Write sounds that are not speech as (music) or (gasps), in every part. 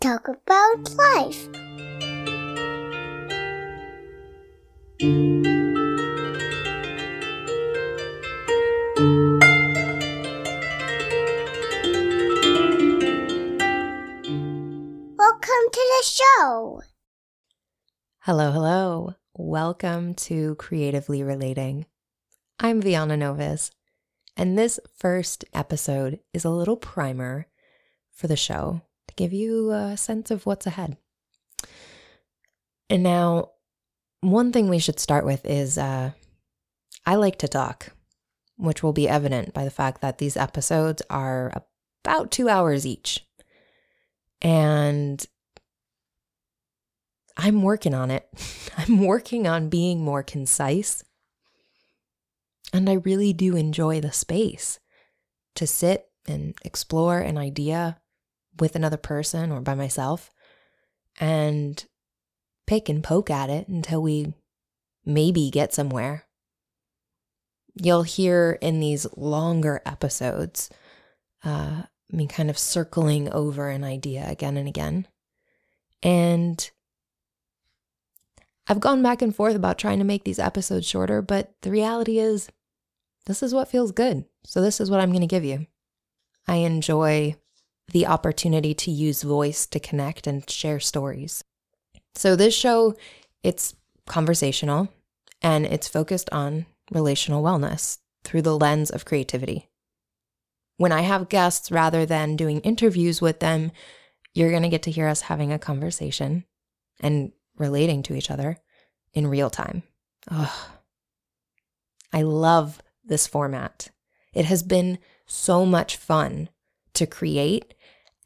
talk about life. Welcome to the show. Hello, hello. Welcome to Creatively Relating. I'm Vyana Novus, and this first episode is a little primer for the show give you a sense of what's ahead. And now, one thing we should start with is uh, I like to talk, which will be evident by the fact that these episodes are about two hours each. And I'm working on it. (laughs) I'm working on being more concise. And I really do enjoy the space to sit and explore an idea with another person or by myself and pick and poke at it until we maybe get somewhere. You'll hear in these longer episodes, uh, mean, kind of circling over an idea again and again. And I've gone back and forth about trying to make these episodes shorter, but the reality is, this is what feels good. So, this is what I'm going to give you. I enjoy the opportunity to use voice to connect and share stories. So, this show, it's conversational and it's focused on relational wellness through the lens of creativity. When I have guests, rather than doing interviews with them, you're going to get to hear us having a conversation and relating to each other in real time. I love this format. It has been so much fun to create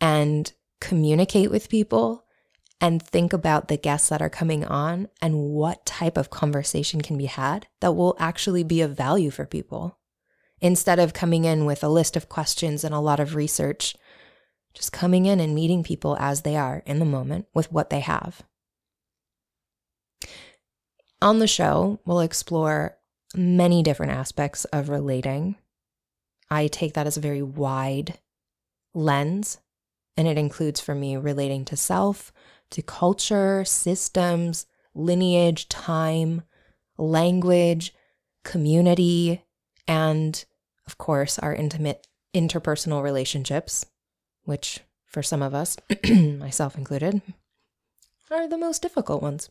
and communicate with people and think about the guests that are coming on and what type of conversation can be had that will actually be of value for people. Instead of coming in with a list of questions and a lot of research, just coming in and meeting people as they are in the moment with what they have. On the show, we'll explore many different aspects of relating. I take that as a very wide lens, and it includes for me relating to self, to culture, systems, lineage, time, language, community, and of course, our intimate interpersonal relationships, which for some of us, (clears throat) myself included, are the most difficult ones.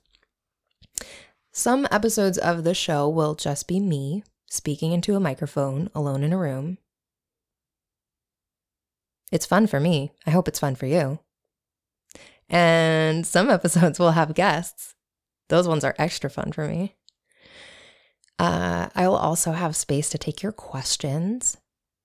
Some episodes of the show will just be me speaking into a microphone alone in a room. It's fun for me. I hope it's fun for you. And some (laughs) episodes will have guests. Those ones are extra fun for me. Uh, I will also have space to take your questions.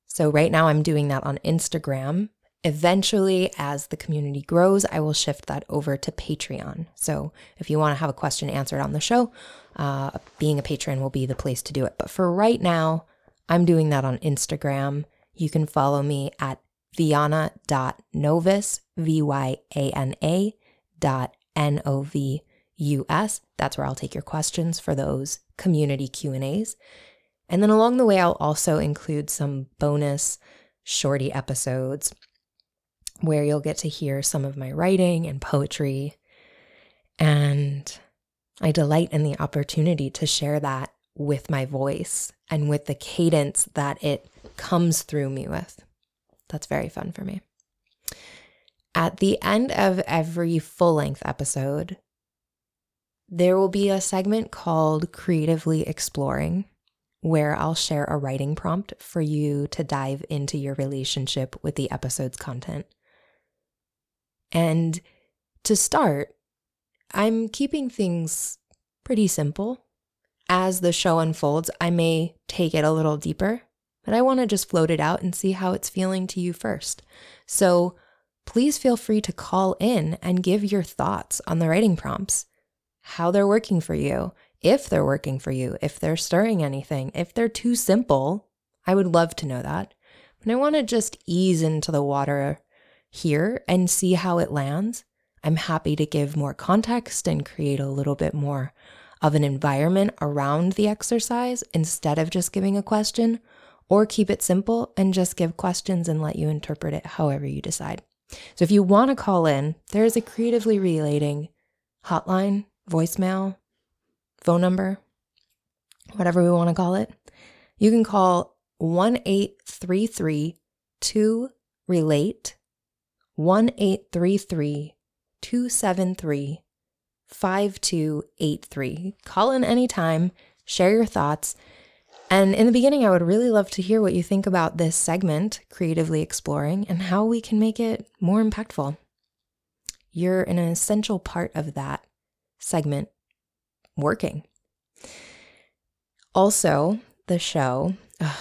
So, right now, I'm doing that on Instagram Eventually, as the community grows, I will shift that over to Patreon. So, if you want to have a question answered on the show, uh, being a patron will be the place to do it. But for right now, I'm doing that on Instagram. You can follow me at vyana.novus, V Y A N A dot N O V U S. That's where I'll take your questions for those community Q&As. And then along the way, I'll also include some bonus shorty episodes where you'll get to hear some of my writing and poetry. And I delight in the opportunity to share that with my voice and with the cadence that it comes through me with. That's very fun for me. At the end of every full length episode, there will be a segment called Creatively Exploring, where I'll share a writing prompt for you to dive into your relationship with the episode's content. And to start, I'm keeping things pretty simple. As the show unfolds, I may take it a little deeper, but I want to just float it out and see how it's feeling to you first. So please feel free to call in and give your thoughts on the writing prompts, how they're working for you, if they're working for you, if they're stirring anything, if they're too simple. I would love to know that. But I want to just ease into the water here and see how it lands. I'm happy to give more context and create a little bit more of an environment around the exercise instead of just giving a question, or keep it simple and just give questions and let you interpret it however you decide. So if you want to call in, there is a creatively relating hotline, voicemail, phone number, whatever we want to call it. You can call 1 833 2 relate 1 833 273 5283. Call in anytime, share your thoughts. And in the beginning, I would really love to hear what you think about this segment, Creatively Exploring, and how we can make it more impactful. You're an essential part of that segment working. Also, the show, ugh,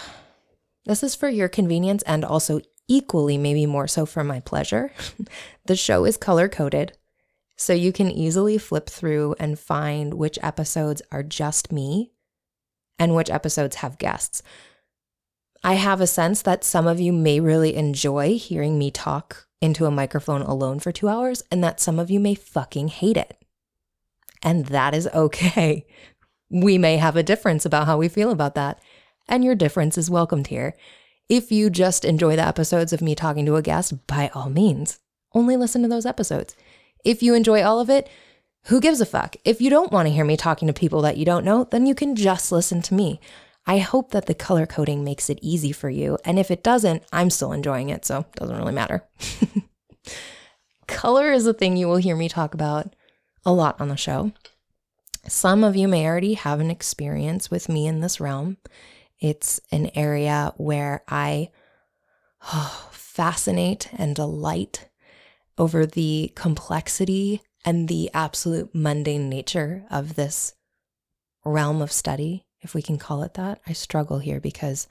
this is for your convenience and also equally, maybe more so for my pleasure. (laughs) the show is color coded, so you can easily flip through and find which episodes are just me and which episodes have guests. I have a sense that some of you may really enjoy hearing me talk into a microphone alone for two hours, and that some of you may fucking hate it. And that is okay. (laughs) We may have a difference about how we feel about that, and your difference is welcomed here. If you just enjoy the episodes of me talking to a guest, by all means, only listen to those episodes. If you enjoy all of it, who gives a fuck? If you don't want to hear me talking to people that you don't know, then you can just listen to me. I hope that the color coding makes it easy for you. And if it doesn't, I'm still enjoying it, so it doesn't really matter. (laughs) color is a thing you will hear me talk about a lot on the show. Some of you may already have an experience with me in this realm. It's an area where I oh, (sighs) fascinate and delight over the complexity and the absolute mundane nature of this realm of study, if we can call it that. I struggle here because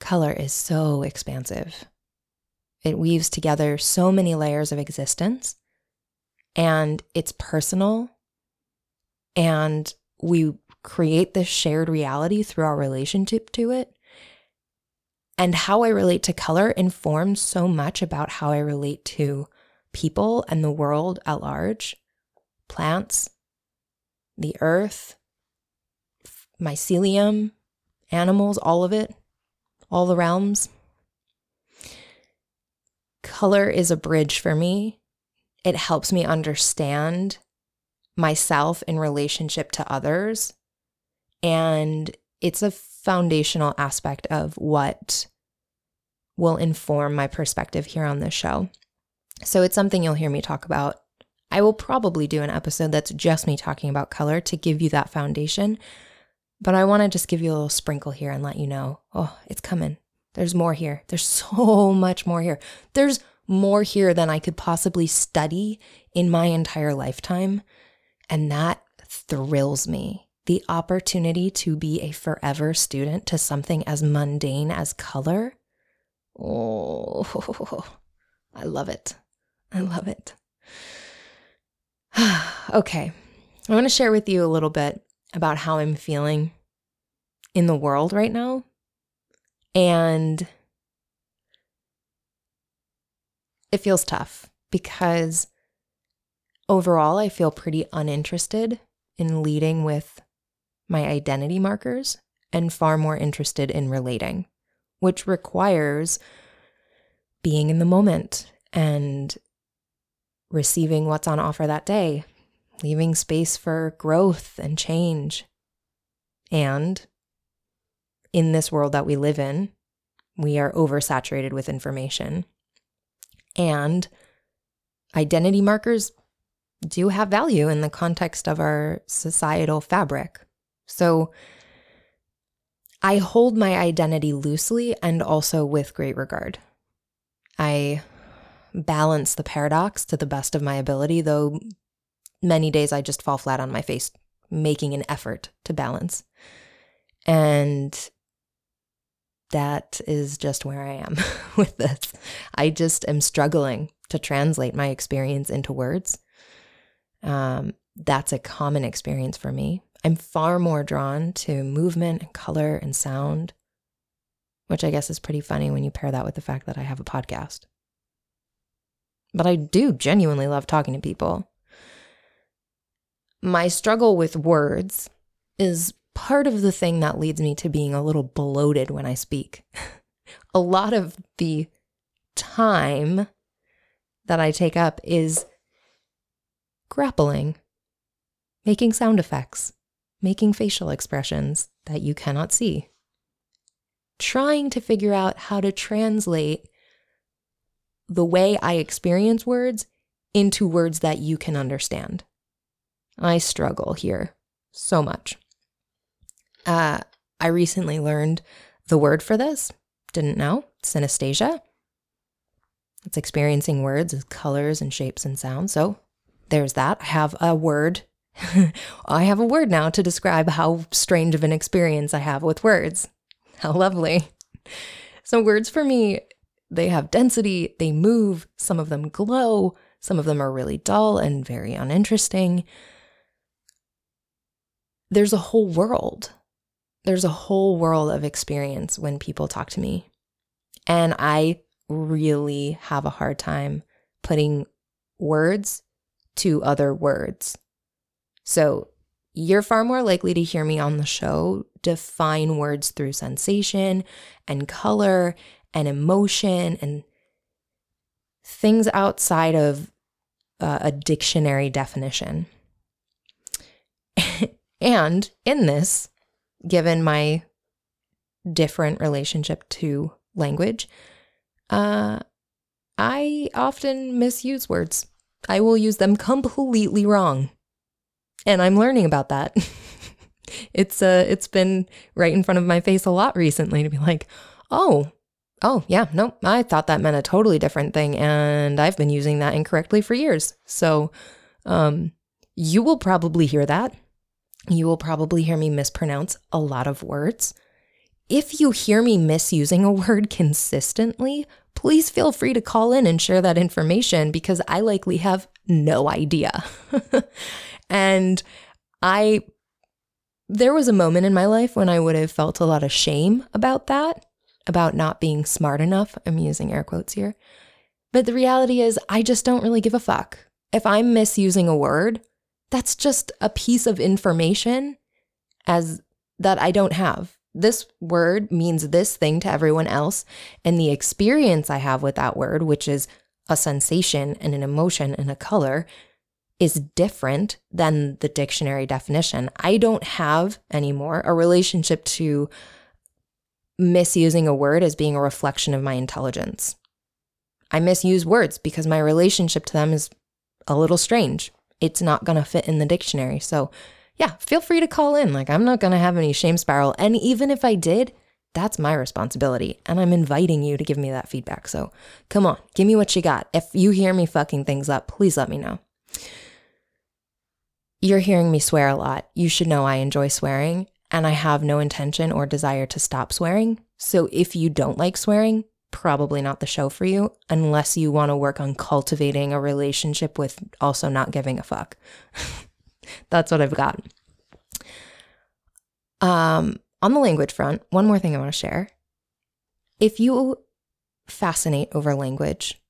color is so expansive. It weaves together so many layers of existence and it's personal and we create this shared reality through our relationship to it. And how I relate to color informs so much about how I relate to people and the world at large, plants, the earth, mycelium, animals, all of it, all the realms. Color is a bridge for me it helps me understand myself in relationship to others. And it's a foundational aspect of what will inform my perspective here on this show. So it's something you'll hear me talk about. I will probably do an episode that's just me talking about color to give you that foundation. But I want to just give you a little sprinkle here and let you know oh, it's coming. There's more here. There's (laughs) so much more here. There's more here than I could possibly study in my entire lifetime. And that thrills me. The opportunity to be a forever student to something as mundane as color. Oh, (laughs) I love it. I love it. (sighs) okay. I want to share with you a little bit about how I'm feeling in the world right now. And it feels tough because overall, I feel pretty uninterested in leading with my identity markers and far more interested in relating, which requires being in the moment and receiving what's on offer that day, leaving space for growth and change. And in this world that we live in, we are oversaturated with information. And identity markers do have value in the context of our societal fabric. So I hold my identity loosely and also with great regard. I balance the paradox to the best of my ability, though many days I just fall flat on my face, making an effort to balance. And that is just where I am (laughs) with this. I just am struggling to translate my experience into words. Um, that's a common experience for me. I'm far more drawn to movement and color and sound, which I guess is pretty funny when you pair that with the fact that I have a podcast. But I do genuinely love talking to people. My struggle with words is part of the thing that leads me to being a little bloated when I speak. (laughs) a lot of the time that I take up is grappling, making sound effects, making facial expressions that you cannot see, trying to figure out how to translate the way I experience words into words that you can understand. I struggle here so much. Uh, I recently learned the word for this. Didn't know. Synesthesia. It's experiencing words as colors and shapes and sounds. So there's that. I have a word. (laughs) I have a word now to describe how strange of an experience I have with words. How lovely. So, words for me, they have density, they move, some of them glow, some of them are really dull and very uninteresting. There's a whole world. There's a whole world of experience when people talk to me. And I really have a hard time putting words to other words. So you're far more likely to hear me on the show define words through sensation and color and emotion and things outside of uh, a dictionary definition. (laughs) and in this, given my different relationship to language, uh, I often misuse words. I will use them completely wrong. And I'm learning about that. (laughs) it's uh it's been right in front of my face a lot recently to be like, "Oh, oh, yeah, no, I thought that meant a totally different thing and I've been using that incorrectly for years." So, um you will probably hear that. You will probably hear me mispronounce a lot of words. If you hear me misusing a word consistently, please feel free to call in and share that information because I likely have no idea. (laughs) and I, there was a moment in my life when I would have felt a lot of shame about that, about not being smart enough. I'm using air quotes here. But the reality is, I just don't really give a fuck. If I'm misusing a word, that's just a piece of information as that I don't have this word means this thing to everyone else. And the experience I have with that word, which is a sensation and an emotion and a color, is different than the dictionary definition. I don't have anymore a relationship to misusing a word as being a reflection of my intelligence. I misuse words because my relationship to them is a little strange. It's not going to fit in the dictionary. So yeah, feel free to call in. Like, I'm not going to have any shame spiral. And even if I did, that's my responsibility. And I'm inviting you to give me that feedback. So come on, give me what you got. If you hear me fucking things up, please let me know. You're hearing me swear a lot. You should know I enjoy swearing and I have no intention or desire to stop swearing. So if you don't like swearing, probably not the show for you unless you want to work on cultivating a relationship with also not giving a fuck. (laughs) That's what I've got. Um, on the language front, one more thing I want to share. If you fascinate over language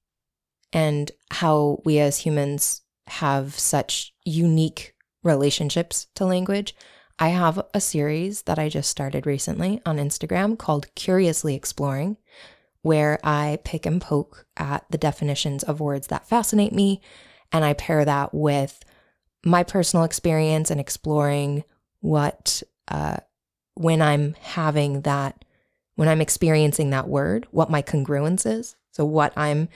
and how we as humans have such unique relationships to language, I have a series that I just started recently on Instagram called Curiously Exploring, where I pick and poke at the definitions of words that fascinate me. And I pair that with my personal experience and exploring what, uh, when I'm having that, when I'm experiencing that word, what my congruence is. So, what I'm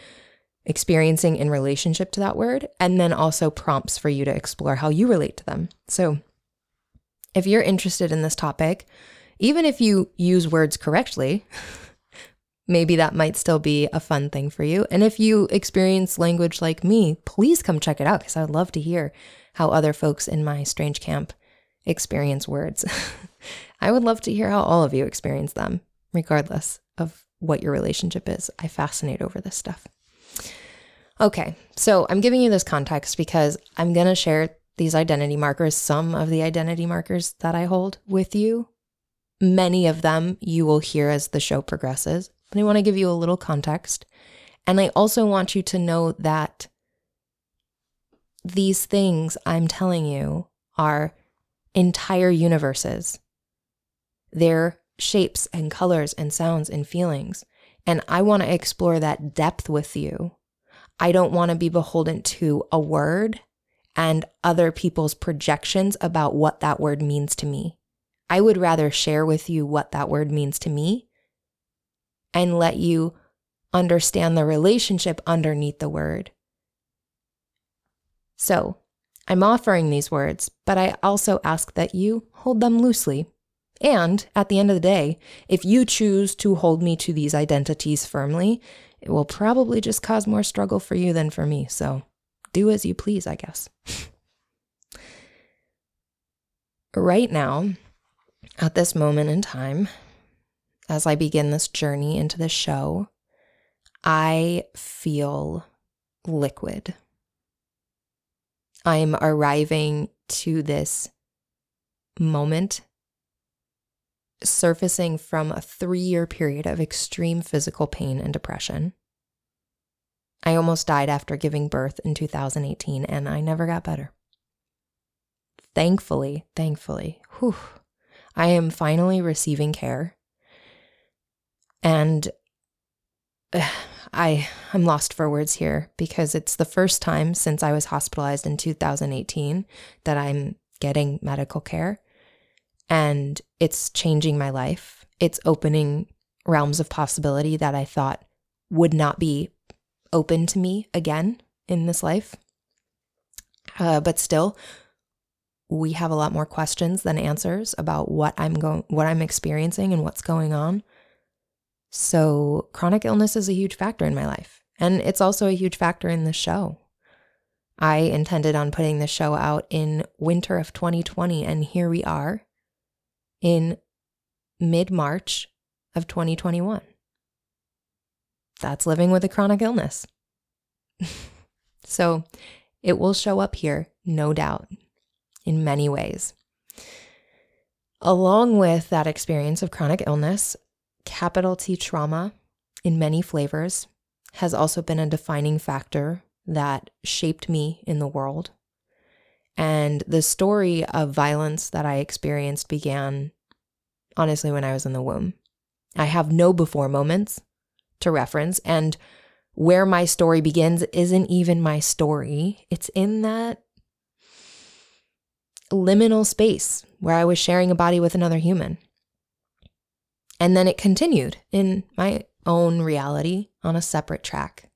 experiencing in relationship to that word, and then also prompts for you to explore how you relate to them. So, if you're interested in this topic, even if you use words correctly, maybe that might still be a fun thing for you. And if you experience language like me, please come check it out because I'd love to hear how other folks in my strange camp experience words. (laughs) I would love to hear how all of you experience them, regardless of what your relationship is. I fascinate over this stuff. Okay, so I'm giving you this context because I'm going to share these identity markers, some of the identity markers that I hold with you. Many of them you will hear as the show progresses, but I want to give you a little context. And I also want you to know that these things I'm telling you are entire universes. They're shapes and colors and sounds and feelings. And I want to explore that depth with you. I don't want to be beholden to a word and other people's projections about what that word means to me. I would rather share with you what that word means to me and let you understand the relationship underneath the word. So, I'm offering these words, but I also ask that you hold them loosely. And at the end of the day, if you choose to hold me to these identities firmly, it will probably just cause more struggle for you than for me. So do as you please, I guess. right now, at this moment in time, as I begin this journey into the show, I feel liquid. I'm arriving to this moment surfacing from a three year period of extreme physical pain and depression. I almost died after giving birth in 2018, and I never got better. Thankfully, thankfully, whew, I am finally receiving care. And uh, (sighs) I I'm lost for words here because it's the first time since I was hospitalized in 2018 that I'm getting medical care and it's changing my life. It's opening realms of possibility that I thought would not be open to me again in this life. Uh, but still, we have a lot more questions than answers about what I'm going, what I'm experiencing, and what's going on. So, chronic illness is a huge factor in my life, and it's also a huge factor in the show. I intended on putting the show out in winter of 2020, and here we are in mid March of 2021. That's living with a chronic illness. (laughs) so it will show up here, no doubt, in many ways. Along with that experience of chronic illness, capital T trauma in many flavors has also been a defining factor that shaped me in the world. And the story of violence that I experienced began honestly when I was in the womb. I have no before moments to reference, and where my story begins isn't even my story. It's in that liminal space where I was sharing a body with another human. And then it continued in my own reality on a separate track.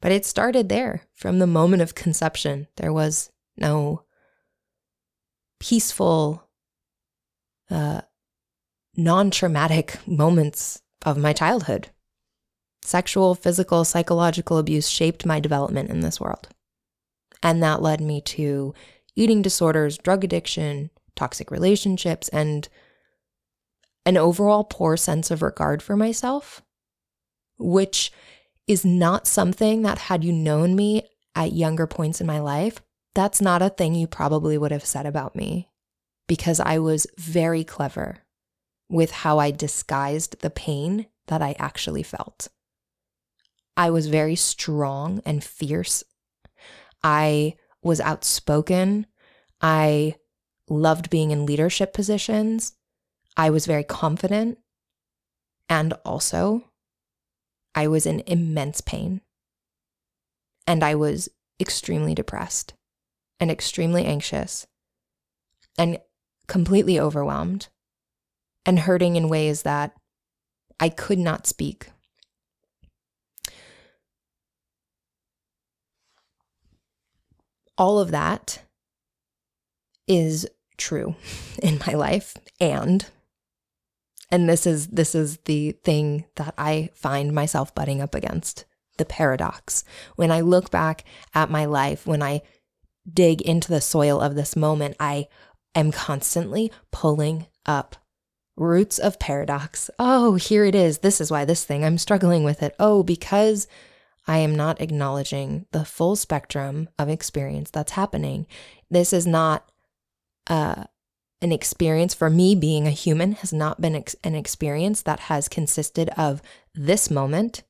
But it started there from the moment of conception. There was no peaceful, uh, non traumatic moments of my childhood. Sexual, physical, psychological abuse shaped my development in this world. And that led me to eating disorders, drug addiction, toxic relationships, and an overall poor sense of regard for myself, which is not something that, had you known me at younger points in my life, that's not a thing you probably would have said about me because I was very clever with how I disguised the pain that I actually felt. I was very strong and fierce. I was outspoken. I loved being in leadership positions. I was very confident. And also, I was in immense pain. And I was extremely depressed and extremely anxious and completely overwhelmed and hurting in ways that I could not speak. All of that is true (laughs) in my life and and this is this is the thing that I find myself butting up against the paradox when I look back at my life when I dig into the soil of this moment I am constantly pulling up Roots of paradox. Oh, here it is. This is why this thing, I'm struggling with it. Oh, because I am not acknowledging the full spectrum of experience that's happening. This is not uh, an experience for me being a human, has not been ex- an experience that has consisted of this moment,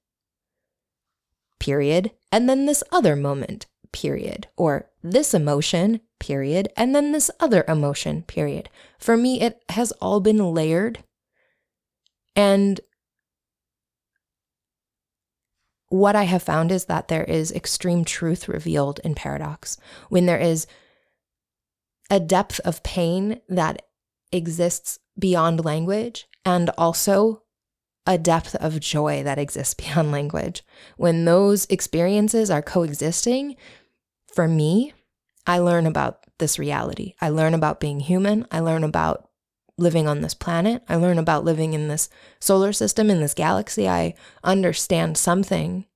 period, and then this other moment, period, or this emotion, period, and then this other emotion, period. For me, it has all been layered. And what I have found is that there is extreme truth revealed in paradox. When there is a depth of pain that exists beyond language and also a depth of joy that exists (laughs) beyond language. When those experiences are coexisting, for me, I learn about this reality. I learn about being human. I learn about living on this planet. I learn about living in this solar system, in this galaxy. I understand something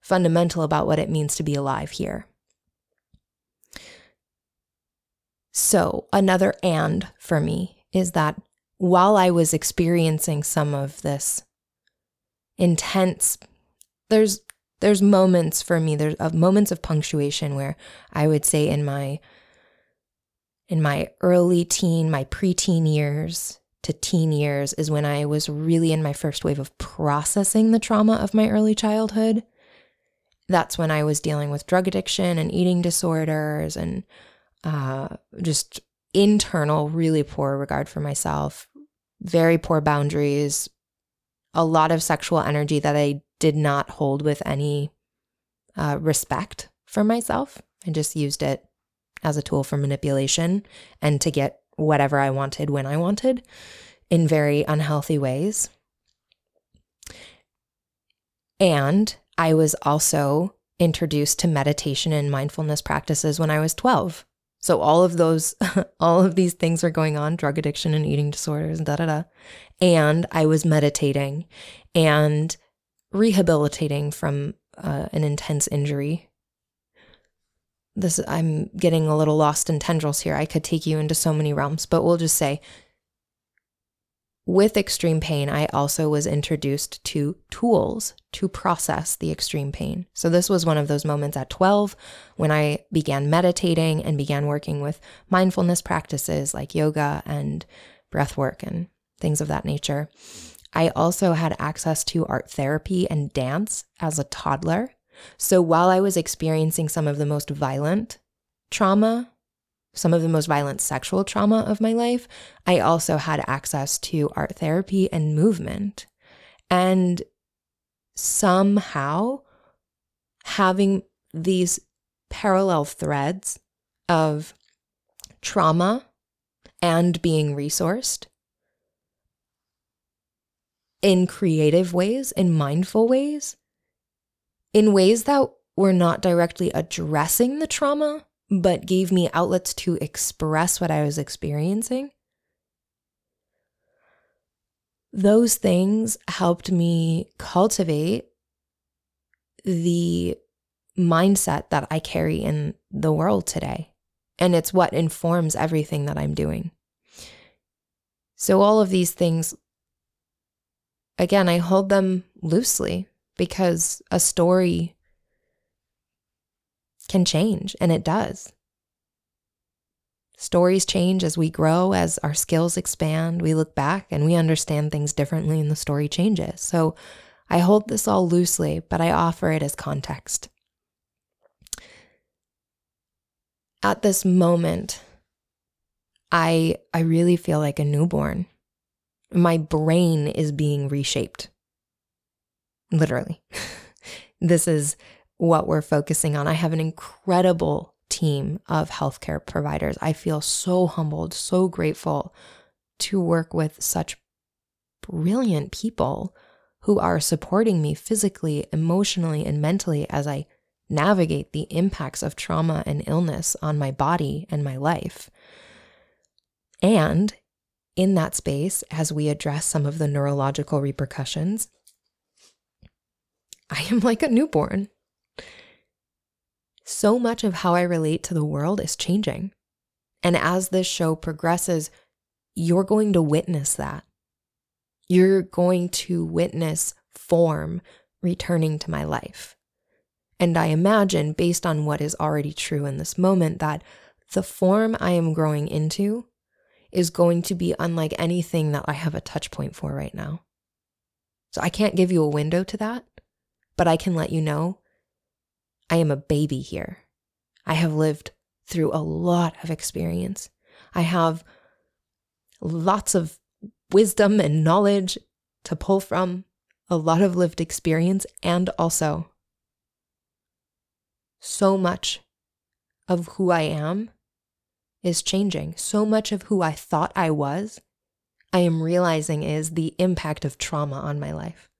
fundamental about what it means to be alive here. So, another and for me is that while I was experiencing some of this intense, there's there's moments for me there's uh, moments of punctuation where I would say in my in my early teen, my preteen years to teen years is when I was really in my first wave of processing the trauma of my early childhood. That's when I was dealing with drug addiction and eating disorders and uh, just internal, really poor regard for myself, very poor boundaries, a lot of sexual energy that I did not hold with any uh, respect for myself. I just used it as a tool for manipulation and to get whatever I wanted when I wanted in very unhealthy ways. And I was also introduced to meditation and mindfulness practices when I was 12. So all of those, (laughs) all of these things were going on, drug addiction and eating disorders and da da da. And I was meditating and rehabilitating from uh, an intense injury. This I'm getting a little lost in tendrils here. I could take you into so many realms, but we'll just say with extreme pain, I also was introduced to tools to process the extreme pain. So, this was one of those moments at 12 when I began meditating and began working with mindfulness practices like yoga and breath work and things of that nature. I also had access to art therapy and dance as a toddler. So, while I was experiencing some of the most violent trauma some of the most violent sexual trauma of my life, I also had access to art therapy and movement. And somehow having these parallel threads of trauma and being resourced in creative ways, in mindful ways, in ways that were not directly addressing the trauma, but gave me outlets to express what I was experiencing. Those things helped me cultivate the mindset that I carry in the world today. And it's what informs everything that I'm doing. So, all of these things, again, I hold them loosely because a story can change, and it does. Stories change as we grow, as our skills expand. We look back and we understand things differently, and the story changes. So I hold this all loosely, but I offer it as context. At this moment, I, I really feel like a newborn. My brain is being reshaped. Literally. (laughs) this is what we're focusing on. I have an incredible team of healthcare providers. I feel so humbled, so grateful to work with such brilliant people who are supporting me physically, emotionally, and mentally as I navigate the impacts of trauma and illness on my body and my life. And in that space, as we address some of the neurological repercussions, I am like a newborn so much of how I relate to the world is changing. And as this show progresses, you're going to witness that. You're going to witness form returning to my life. And I imagine, based on what is already true in this moment, that the form I am growing into is going to be unlike anything that I have a touch point for right now. So I can't give you a window to that, but I can let you know I am a baby here. I have lived through a lot of experience. I have lots of wisdom and knowledge to pull from, a lot of lived experience, and also so much of who I am is changing. So much of who I thought I was, I am realizing is the impact of trauma on my life.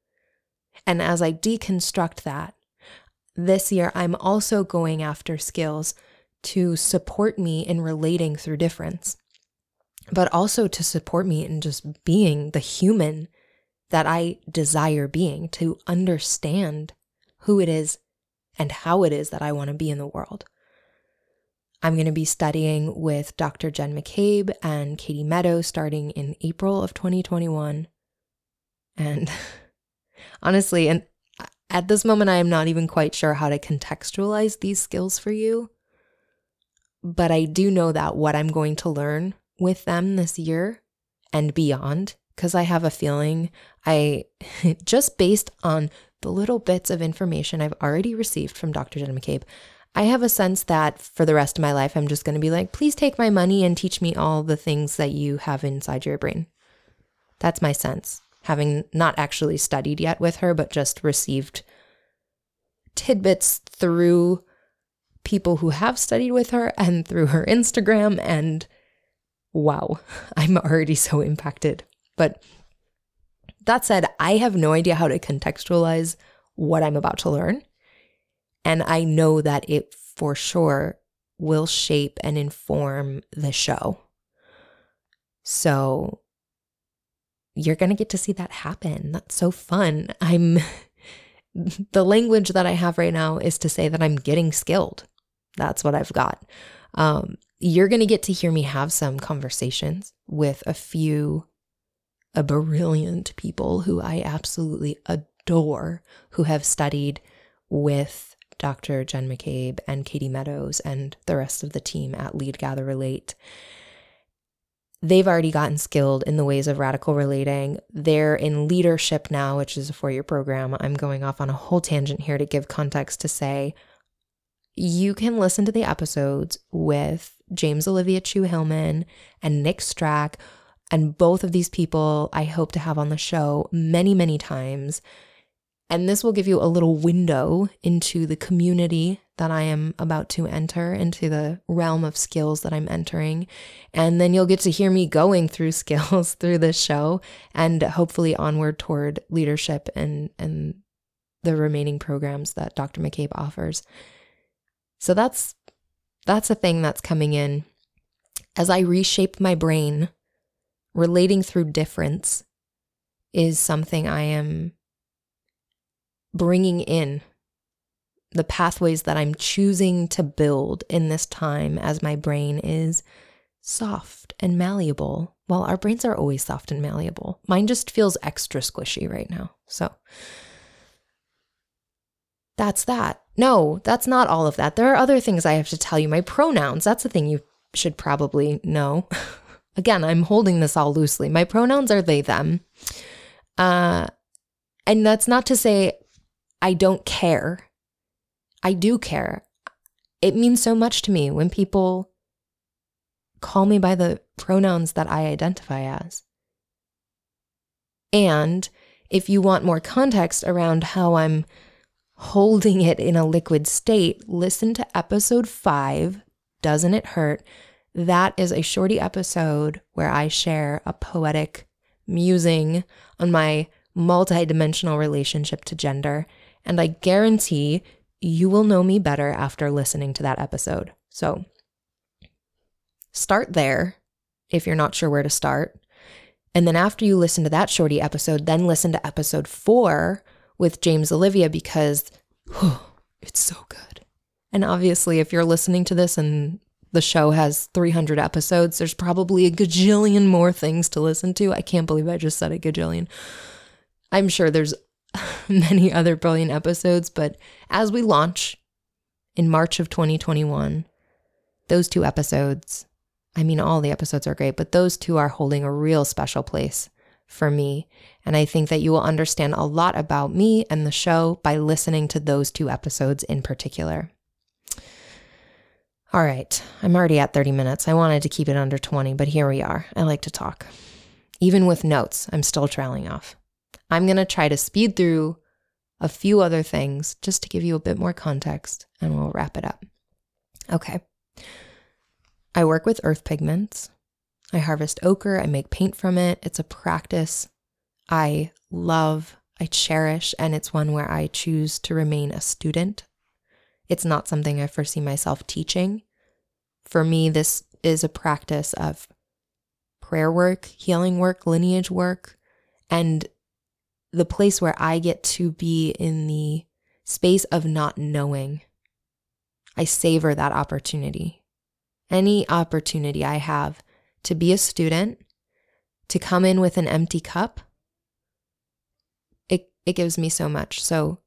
And as I deconstruct that, this year I'm also going after skills to support me in relating through difference, but also to support me in just being the human that I desire being, to understand who it is and how it is that I want to be in the world. I'm going to be studying with Dr. Jen McCabe and Katie Meadows starting in April of 2021. And (laughs) honestly, and at this moment, I am not even quite sure how to contextualize these skills for you. But I do know that what I'm going to learn with them this year and beyond, because I have a feeling I, (laughs) just based on the little bits of information I've already received from Dr. Jenna McCabe, I have a sense that for the rest of my life, I'm just going to be like, please take my money and teach me all the things that you have inside your brain. That's my sense, having not actually studied yet with her, but just received tidbits through people who have studied with her and through her Instagram. And wow, (laughs) I'm already so impacted. But that said, I have no idea how to contextualize what I'm about to learn. And I know that it for sure will shape and inform the show. So you're going to get to see that happen. That's so fun. I'm (laughs) the language that I have right now is to say that I'm getting skilled. That's what I've got. Um, you're going to get to hear me have some conversations with a few a brilliant people who I absolutely adore who have studied with Dr. Jen McCabe and Katie Meadows and the rest of the team at Lead Gather Relate. They've already gotten skilled in the ways of radical relating. They're in leadership now, which is a four year program. I'm going off on a whole tangent here to give context to say you can listen to the episodes with James Olivia Chu Hillman and Nick Strack. And both of these people I hope to have on the show many, many times and this will give you a little window into the community that I am about to enter, into the realm of skills that I'm entering. And then you'll get to hear me going through (laughs) skills through this show and hopefully onward toward leadership and, and the remaining programs that Dr. McCabe offers. So that's that's a thing that's coming in. As I reshape my brain, relating through difference is something I am bringing in the pathways that I'm choosing to build in this time as my brain is soft and malleable. Well, our brains are always soft and malleable. Mine just feels extra squishy right now. So that's that. No, that's not all of that. There are other things I have to tell you. My pronouns, that's the thing you should probably know. (laughs) Again, I'm holding this all loosely. My pronouns are they, them. Uh, and that's not to say I don't care. I do care. It means so much to me when people call me by the pronouns that I identify as. And if you want more context around how I'm holding it in a liquid state, listen to episode five Doesn't It Hurt? That is a shorty episode where I share a poetic musing on my multidimensional relationship to gender and I guarantee you will know me better after listening to that episode. So start there if you're not sure where to start. And then after you listen to that shorty episode, then listen to episode four with James Olivia because whew, it's so good. And obviously, if you're listening to this and the show has 300 episodes, there's probably a gajillion more things to listen to. I can't believe I just said a gajillion. I'm sure there's (laughs) many other brilliant episodes, but as we launch in March of 2021, those two episodes, I mean, all the episodes are great, but those two are holding a real special place for me. And I think that you will understand a lot about me and the show by listening to those two episodes in particular. All right, I'm already at 30 minutes. I wanted to keep it under 20, but here we are. I like to talk. Even with notes, I'm still trailing off. I'm going to try to speed through a few other things just to give you a bit more context and we'll wrap it up. Okay. I work with earth pigments. I harvest ochre, I make paint from it. It's a practice I love, I cherish, and it's one where I choose to remain a student. It's not something I foresee myself teaching. For me, this is a practice of prayer work, healing work, lineage work, and the place where I get to be in the space of not knowing. I savor that opportunity. Any opportunity I have to be a student, to come in with an empty cup, it, it gives me so much. So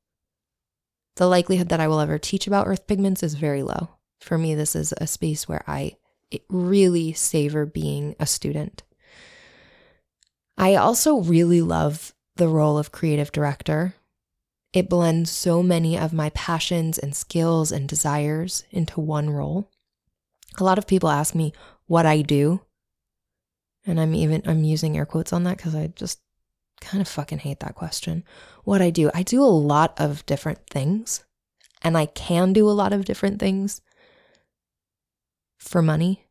the likelihood that I will ever teach about earth pigments is very low. For me, this is a space where I really savor being a student. I also really love the role of creative director. It blends so many of my passions and skills and desires into one role. A lot of people ask me what I do. And I'm even I'm using air quotes on that cuz I just kind of fucking hate that question. What I do, I do a lot of different things. And I can do a lot of different things for money.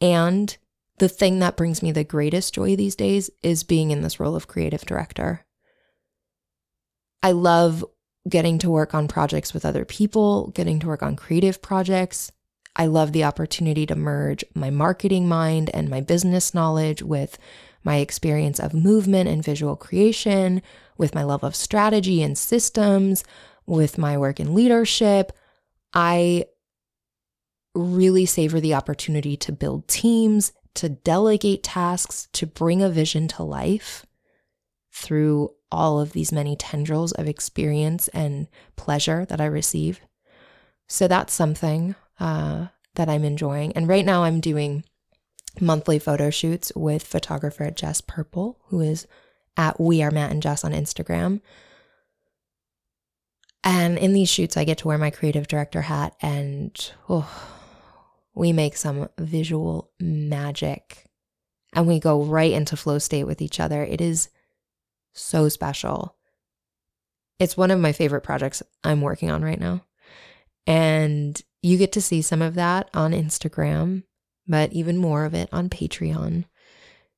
And the thing that brings me the greatest joy these days is being in this role of creative director. I love getting to work on projects with other people, getting to work on creative projects. I love the opportunity to merge my marketing mind and my business knowledge with my experience of movement and visual creation, with my love of strategy and systems, with my work in leadership. I really savor the opportunity to build teams to delegate tasks, to bring a vision to life through all of these many tendrils of experience and pleasure that I receive. So that's something uh, that I'm enjoying. And right now I'm doing monthly photo shoots with photographer Jess Purple, who is at We Are Matt and Jess on Instagram. And in these shoots, I get to wear my creative director hat and oh, we make some visual magic and we go right into flow state with each other. It is so special. It's one of my favorite projects I'm working on right now. And you get to see some of that on Instagram, but even more of it on Patreon.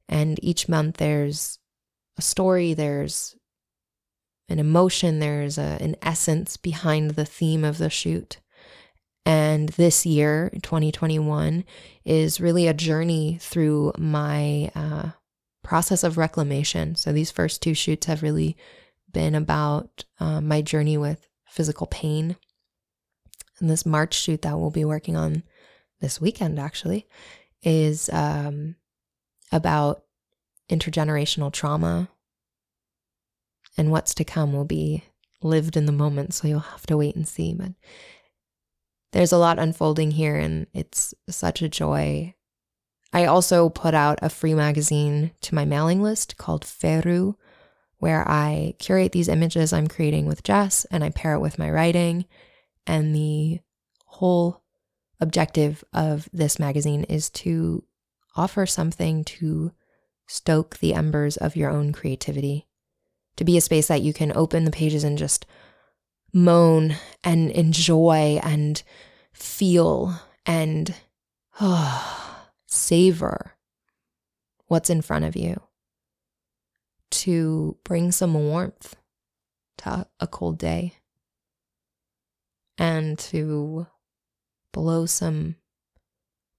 And each month there's a story, there's an emotion, there's a, an essence behind the theme of the shoot. And this year, 2021, is really a journey through my uh, process of reclamation. So these first two shoots have really been about uh, my journey with physical pain. And this March shoot that we'll be working on this weekend, actually, is um, about intergenerational trauma. And what's to come will be lived in the moment. So you'll have to wait and see. But there's a lot unfolding here, and it's such a joy. I also put out a free magazine to my mailing list called Feru, where I curate these images I'm creating with Jess and I pair it with my writing. And the whole objective of this magazine is to offer something to stoke the embers of your own creativity, to be a space that you can open the pages and just moan and enjoy and feel and oh, savor what's in front of you to bring some warmth to a cold day and to blow some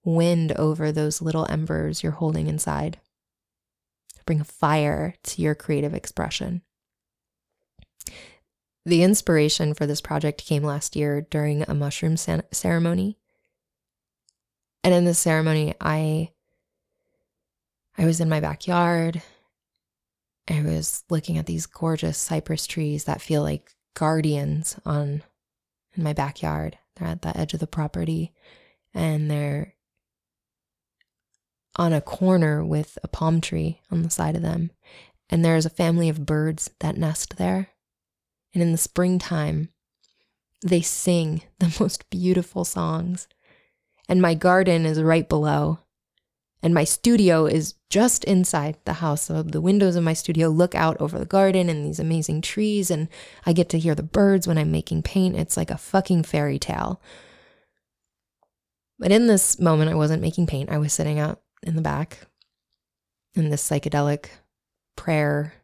wind over those little embers you're holding inside. Bring fire to your creative expression. The inspiration for this project came last year during a mushroom san- ceremony. And in this ceremony, I I was in my backyard. I was looking at these gorgeous cypress trees that feel like guardians on in my backyard. They're at the edge of the property and they're on a corner with a palm tree on the side of them. And there's a family of birds that nest there. And in the springtime, they sing (laughs) the most beautiful songs. And my garden is right below. And my studio is just inside the house. So the windows of my studio look out over the garden and these amazing trees. And I get to hear the birds when I'm making paint. It's like a fucking fairy tale. But in this moment, I wasn't making paint. I was sitting out in the back in this psychedelic prayer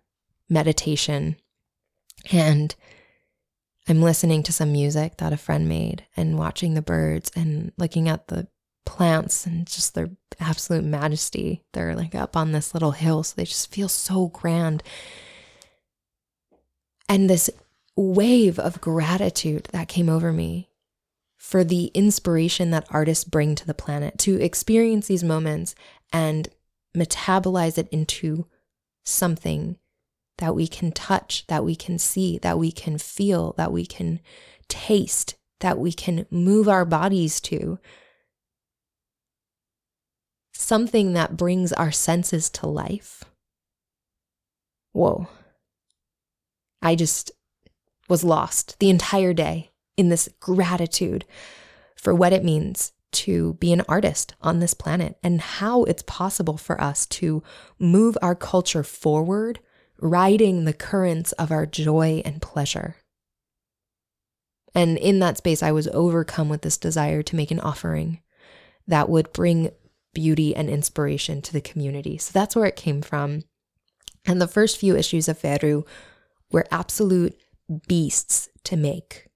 meditation. And I'm listening to some music that a friend made and watching the birds and looking at the plants and just their absolute majesty. They're like up on this little hill, so they just feel so grand. And this wave of gratitude that came over me for the inspiration that artists bring to the planet to experience these moments and metabolize it into something that we can touch, that we can see, that we can feel, that we can taste, that we can move our bodies to. Something that brings our senses to life. Whoa. I just was lost the entire day in this gratitude for what it means to be an artist on this planet and how it's possible for us to move our culture forward, riding the currents of our joy and pleasure. And in that space, I was overcome with this desire to make an offering that would bring beauty and inspiration to the community. So that's where it came from. And the first few issues of Veru were absolute beasts to make.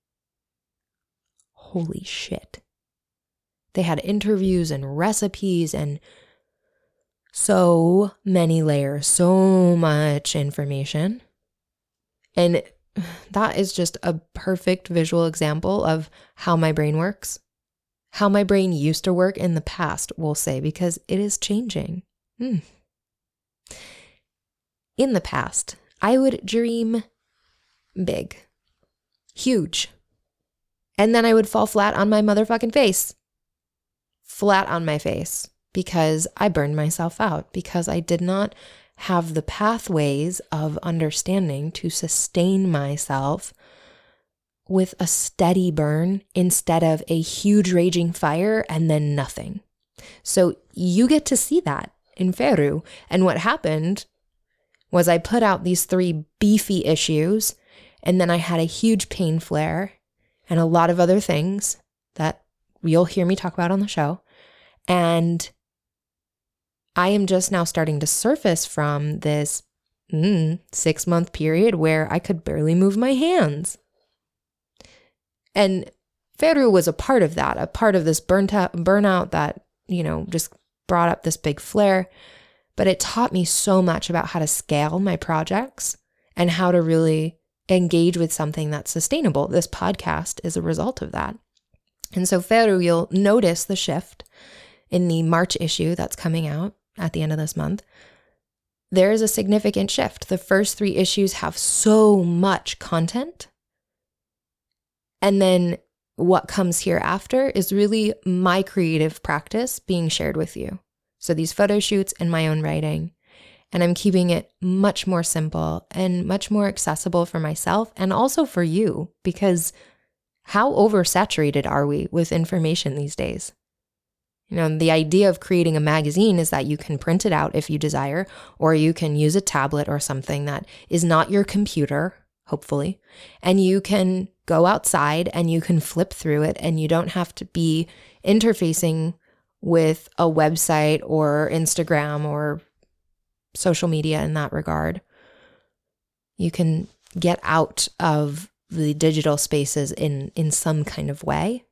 Holy shit. They had interviews and recipes and so many layers, so much information. And that is just a perfect visual example of how my brain works, how my brain used to work in the past, we'll say, because it is changing. Hmm. In the past, I would dream big, huge, and then I would fall flat on my motherfucking face flat on my face because I burned myself out, because I did not have the pathways of understanding to sustain myself with a steady burn instead of a huge raging fire and then nothing. So you get to see that in Feru. And what happened was I put out these three beefy issues, and then I had a huge pain flare and a lot of other things that you'll hear me talk about on the show. And I am just now starting to surface from this mm, six month period where I could barely move my hands. And Veru was a part of that, a part of this burnt out, burnout that, you know, just brought up this big flare. But it taught me so much about how to scale my projects and how to really engage with something that's sustainable. This podcast is a result of that. And so, Veru, you'll notice the shift in the March issue that's coming out at the end of this month. There is a significant shift. The first three issues have so much content. And then what comes here after is really my creative practice being shared with you. So these photo shoots and my own writing. And I'm keeping it much more simple and much more accessible for myself and also for you because how oversaturated are we with information these days? You know, the idea of creating a magazine is that you can print it out if you desire, or you can use a tablet or something that is not your computer, hopefully, and you can go outside and you can flip through it and you don't have to be interfacing with a website or Instagram or social media in that regard. You can get out of the digital spaces in in some kind of way.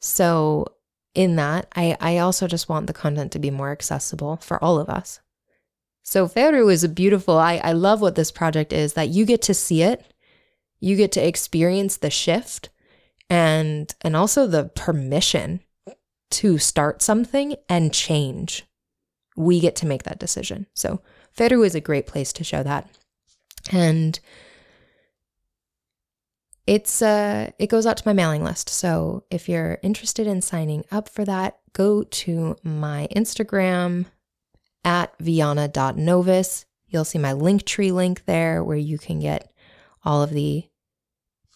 So in that, I, I also just want the content to be more accessible for all of us. So Veru is a beautiful, I, I love what this project is that you get to see it, you get to experience the shift and and also the permission to start something and change. We get to make that decision. So Veru is a great place to show that. And it's uh it goes out to my mailing list. So if you're interested in signing up for that, go to my Instagram at vyana.novus. You'll see my Linktree link there where you can get all of the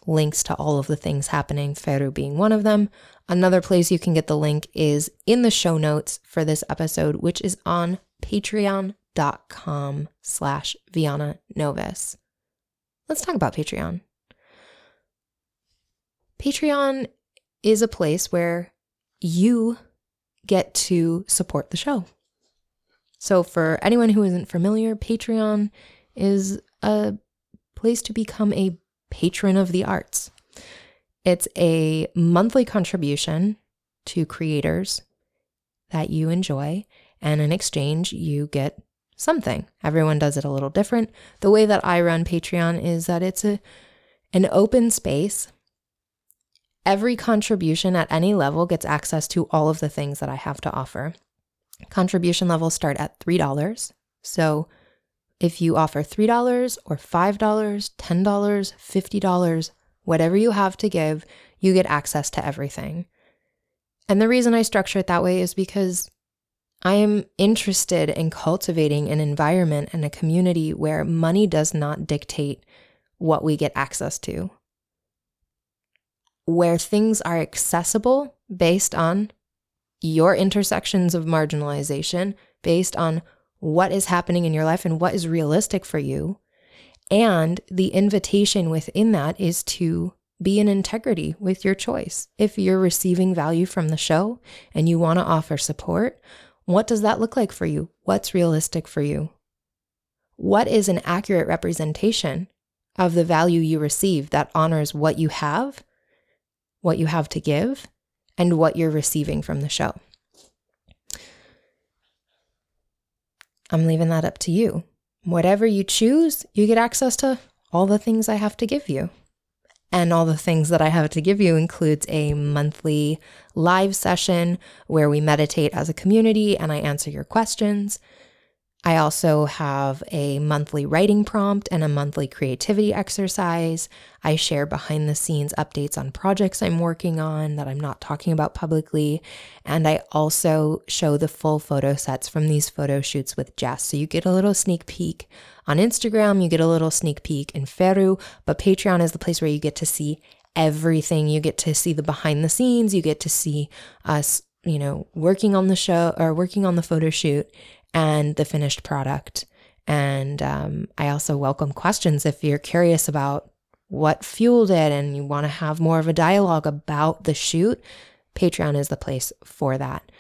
links to all of the things happening, Feru being one of them. Another place you can get the link is in the show notes for this episode, which is on patreon.com slash Vyana Novus. Let's talk about Patreon. Patreon is a place where you get to support the show. So, for anyone who isn't familiar, Patreon is a place to become a patron of the arts. It's a monthly contribution to creators that you enjoy, and in exchange, you get something. Everyone does it a little different. The way that I run Patreon is that it's a an open space. Every contribution at any level gets access to all of the things that I have to offer. Contribution levels start at $3. So if you offer $3 or $5, $10, $50, whatever you have to give, you get access to everything. And the reason I structure it that way is because I am interested in cultivating an environment and a community where money does not dictate what we get access to, where things are accessible based on your intersections of marginalization, based on what is happening in your life and what is realistic for you. And the invitation within that is to be in integrity with your choice. If you're receiving value from the show and you want to offer support, what does that look like for you? What's realistic for you? What is an accurate representation of the value you receive that honors what you have, what you have to give, and what you're receiving from the show? I'm leaving that up to you. Whatever you choose, you get access to all the things I have to give you. And all the things that I have to give you includes a monthly live session where we meditate as a community and I answer your questions. I also have a monthly writing prompt and a monthly creativity exercise. I share behind the scenes updates on projects I'm working on that I'm not talking about publicly. And I also show the full photo sets from these photo shoots with Jess. So you get a little sneak peek on Instagram, you get a little sneak peek in Feru, but Patreon is the place where you get to see everything. You get to see the behind the scenes, you get to see us, you know, working on the show or working on the photo shoot and the finished product. And um, I also welcome questions if you're curious about what fueled it and you want to have more of a dialogue about the shoot. Patreon is the place for that.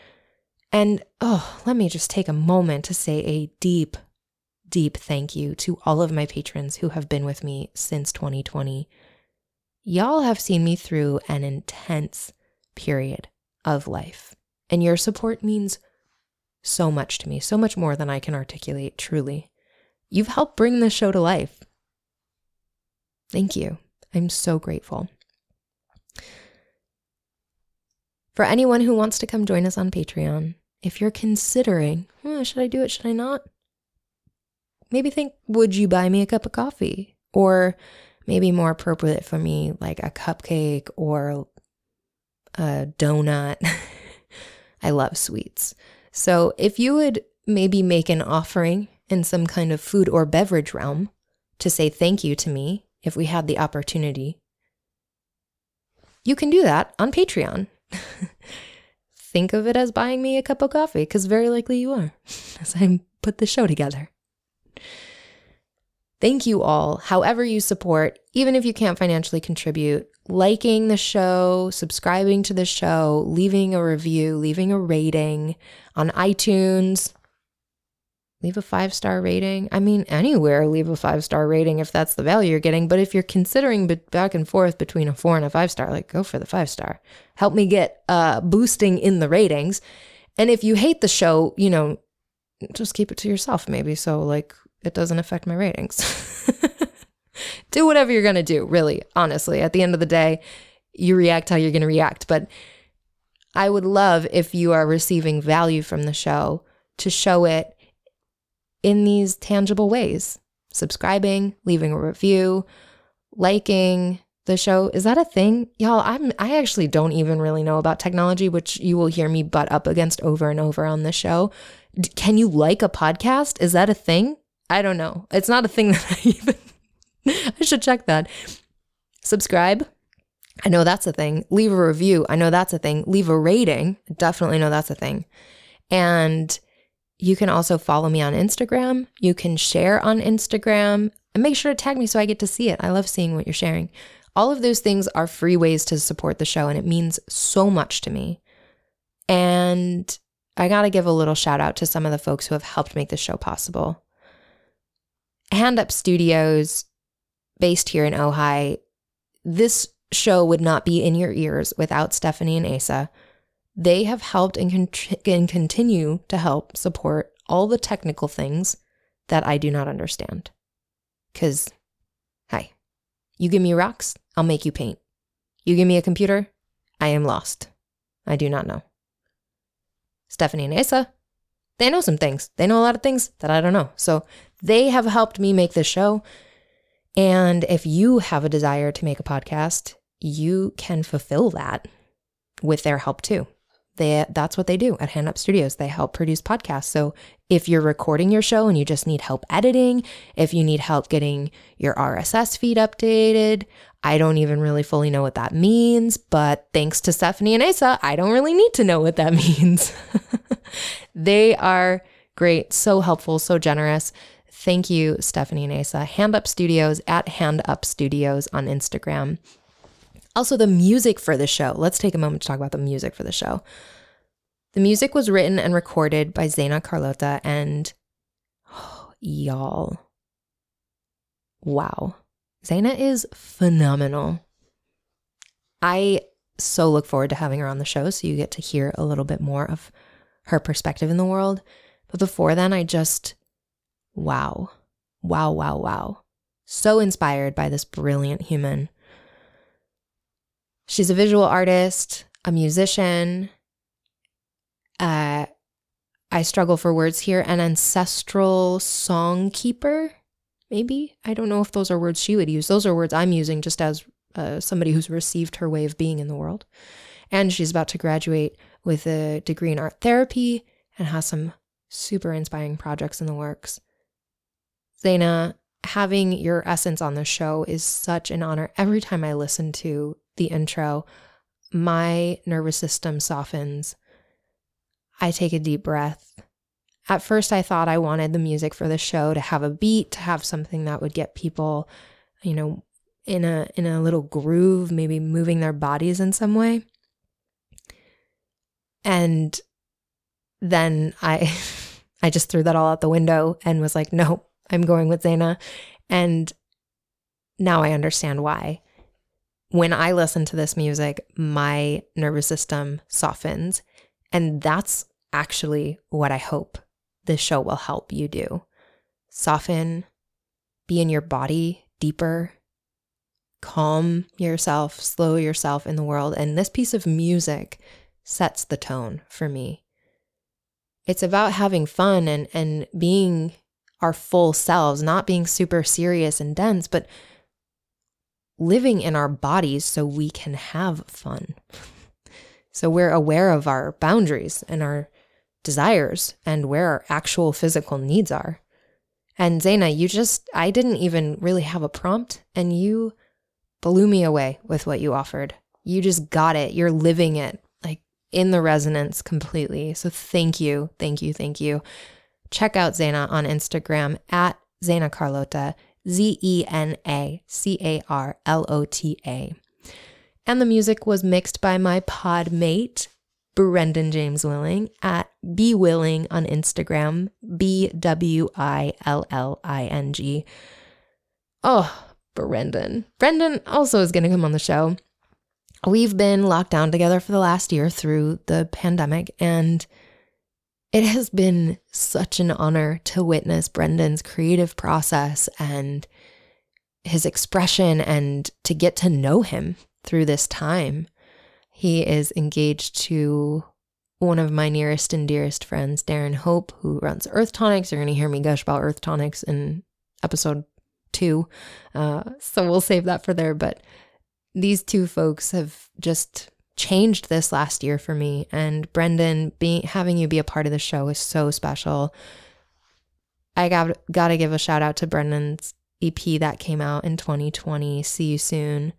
And oh, let me just take a moment to say a deep, deep thank you to all of my patrons who have been with me since 2020. Y'all have seen me through an intense period of life, and your support means so much to me, so much more than I can articulate truly. You've helped bring this show to life. Thank you. I'm so grateful. For anyone who wants to come join us on Patreon, if you're considering, hmm, should I do it? Should I not? Maybe think, would you buy me a cup of coffee? Or maybe more appropriate for me, like a cupcake or a donut. (laughs) I love sweets. So if you would maybe make an offering in some kind of food or beverage realm to say thank you to me if we had the opportunity, you can do that on Patreon. (laughs) Think of it as buying me a cup of coffee, because very likely you are, (laughs) as I put the show together. Thank you all, however you support, even if you can't financially contribute, liking the show, subscribing to the show, leaving a review, leaving a rating on iTunes. Leave a five star rating. I mean, anywhere, leave a five star rating if that's the value you're getting. But if you're considering back and forth between a four and a five star, like go for the five star. Help me get uh, boosting in the ratings. And if you hate the show, you know, just keep it to yourself, maybe. So, like, it doesn't affect my ratings. (laughs) do whatever you're going to do, really, honestly. At the end of the day, you react how you're going to react. But I would love if you are receiving value from the show to show it in these tangible ways subscribing, leaving a review, liking the show. Is that a thing? Y'all, I'm I actually don't even really know about technology, which you will hear me butt up against over and over on the show. D- can you like a podcast? Is that a thing? I don't know. It's not a thing (laughs) that I even I should check that. Subscribe. I know that's a thing. Leave a review. I know that's a thing. Leave a rating. Definitely know that's a thing. And you can also follow me on Instagram. You can share on Instagram and make sure to tag me so I get to see it. I love seeing what you're sharing. All of those things are free ways to support the show, and it means so much to me. And I got to give a little shout out to some of the folks who have helped make this show possible. Hand Up Studios, based here in Ojai, this show would not be in your ears without Stephanie and Asa. They have helped and, con- and continue to help support all the technical things that I do not understand. Because, hi, you give me rocks, I'll make you paint. You give me a computer, I am lost. I do not know. Stephanie and Asa, they know some things. They know a lot of things that I don't know. So they have helped me make this show. And if you have a desire to make a podcast, you can fulfill that with their help too. They, that's what they do at Hand Up Studios. They help produce podcasts. So if you're recording your show and you just need help editing, if you need help getting your RSS feed updated, I don't even really fully know what that means, but thanks to Stephanie and Asa, I don't really need to know what that (laughs) means. (laughs) they are great, so helpful, so generous. Thank you, Stephanie and Asa. Hand Up Studios at Hand Up Studios on Instagram. Also, the music for the show. Let's take a moment to talk about the music for the show. The music was written and recorded by Zena Carlota, and oh, (gasps) y'all, wow. Zena is phenomenal. I so look forward to having her on the show so you get to hear a little bit more of her perspective in the world. But before then, I just, wow, wow, wow, wow. So inspired by this brilliant human. She's a visual artist, a musician. Uh, I struggle for words here, an ancestral song keeper, maybe. I don't know if those are words she would use. Those are words I'm using just as uh, somebody who's received her way of being in the world. And she's about to graduate with a degree in art therapy and has some super inspiring projects in the works. Zena, having your essence on the show is such an honor. Every time I listen to the intro, my nervous system softens. I take a deep breath. At first, I thought I wanted the music for the show to have a beat, to have something that would get people, you know, in a in a little groove, maybe moving their bodies in some way. And then I (laughs) I just threw that all out the window and was like, "No, I'm going with Zena." And now I understand why when I listen to this music, my nervous system softens. And that's actually what I hope this show will help you do. Soften, be in your body deeper, calm yourself, slow yourself in the world. And this piece of music sets the tone for me. It's about having fun and, and being our full selves, not being super serious and dense, but living in our bodies so we can have fun. so we're aware of our boundaries and our desires and where our actual physical needs are. And Zena, you just, I didn't even really have a prompt, and you blew me away with what you offered. You just got it. You're living it like in the resonance completely. So thank you, thank you, thank you. Check out Zena on Instagram at Zena Carlota. Z E N A C A R L O T A. And the music was mixed by my pod mate, Brendan James Willing, at Be Willing on Instagram, B W I L L I N G. Oh, Brendan. Brendan also is going to come on the show. We've been locked down together for the last year through the pandemic, and it has been such an honor to witness Brendan's creative process and his expression and to get to know him through this time. He is engaged to one of my nearest and dearest friends, Darren Hope, who runs Earth Tonics. You're going to hear me gush about Earth Tonics in episode two. Uh, so we'll save that for there. But these two folks have just changed this last year for me. And Brendan, being having you be a part of the show is so special. I got got to give a shout out to Brendan's EP that came out in 2020. See you soon.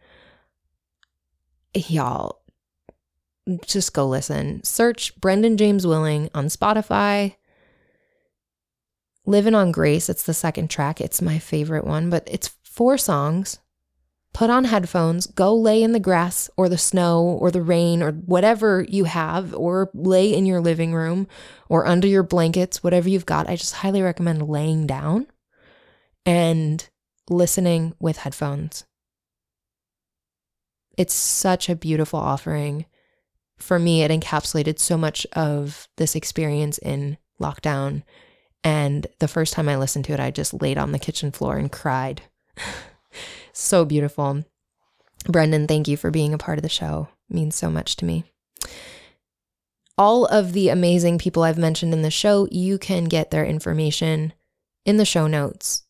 y'all, just go listen. Search Brendan James Willing on Spotify. Living on Grace, it's the second track. It's my favorite one, but it's four songs. Put on headphones, go lay in the grass or the snow or the rain or whatever you have, or lay in your living room or under your blankets, whatever you've got. I just highly recommend laying down and listening with headphones. It's such a beautiful offering. For me, it encapsulated so much of this experience in lockdown. And the first time I listened to it, I just laid on the kitchen floor and cried. (laughs) so beautiful. Brendan, thank you for being a part of the show. It means so much to me. All of the amazing people I've mentioned in the show, you can get their information in the show notes,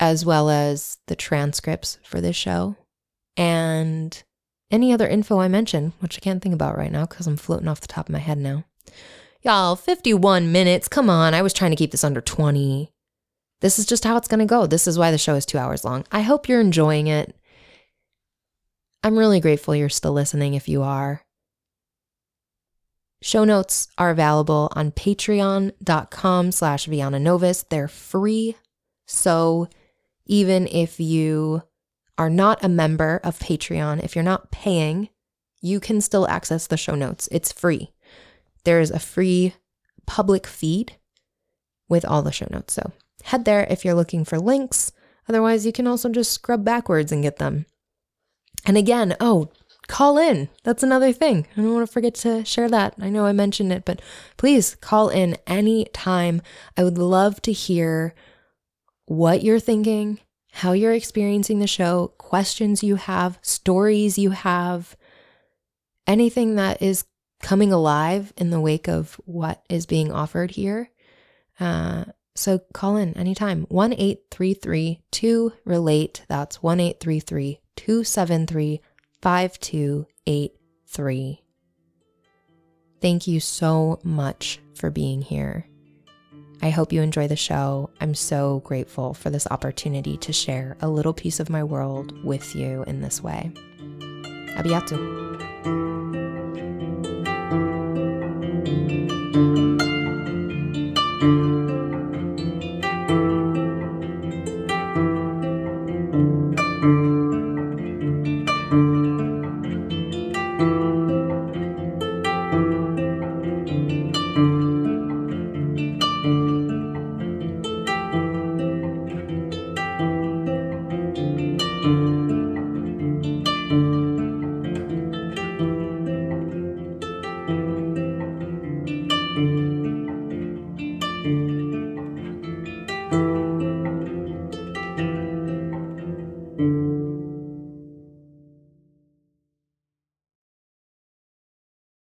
as well as the transcripts for this show and any other info I mentioned, which I can't think about right now because I'm floating off the top of my head now. Y'all, 51 minutes. Come on. I was trying to keep this under 20. This is just how it's going to go. This is why the show is two hours long. I hope you're enjoying it. I'm really grateful you're still listening if you are. Show notes are available on patreon.com slash Novus. They're free. So even if you are not a member of Patreon, if you're not paying, you can still access the show notes. It's free. There is a free public feed with all the show notes. So head there if you're looking for links. Otherwise, you can also just scrub backwards and get them. And again, oh, call in. That's another thing. I don't want to forget to share that. I know I mentioned it, but please call in anytime. I would love to hear what you're thinking, how you're experiencing the show, questions you have, stories you have, anything that is coming alive in the wake of what is being offered here. Uh, so call in anytime. 1 833 2 relate. That's 1 833 273 5283. Thank you so much for being here. I hope you enjoy the show. I'm so grateful for this opportunity to share a little piece of my world with you in this way. Abiatu.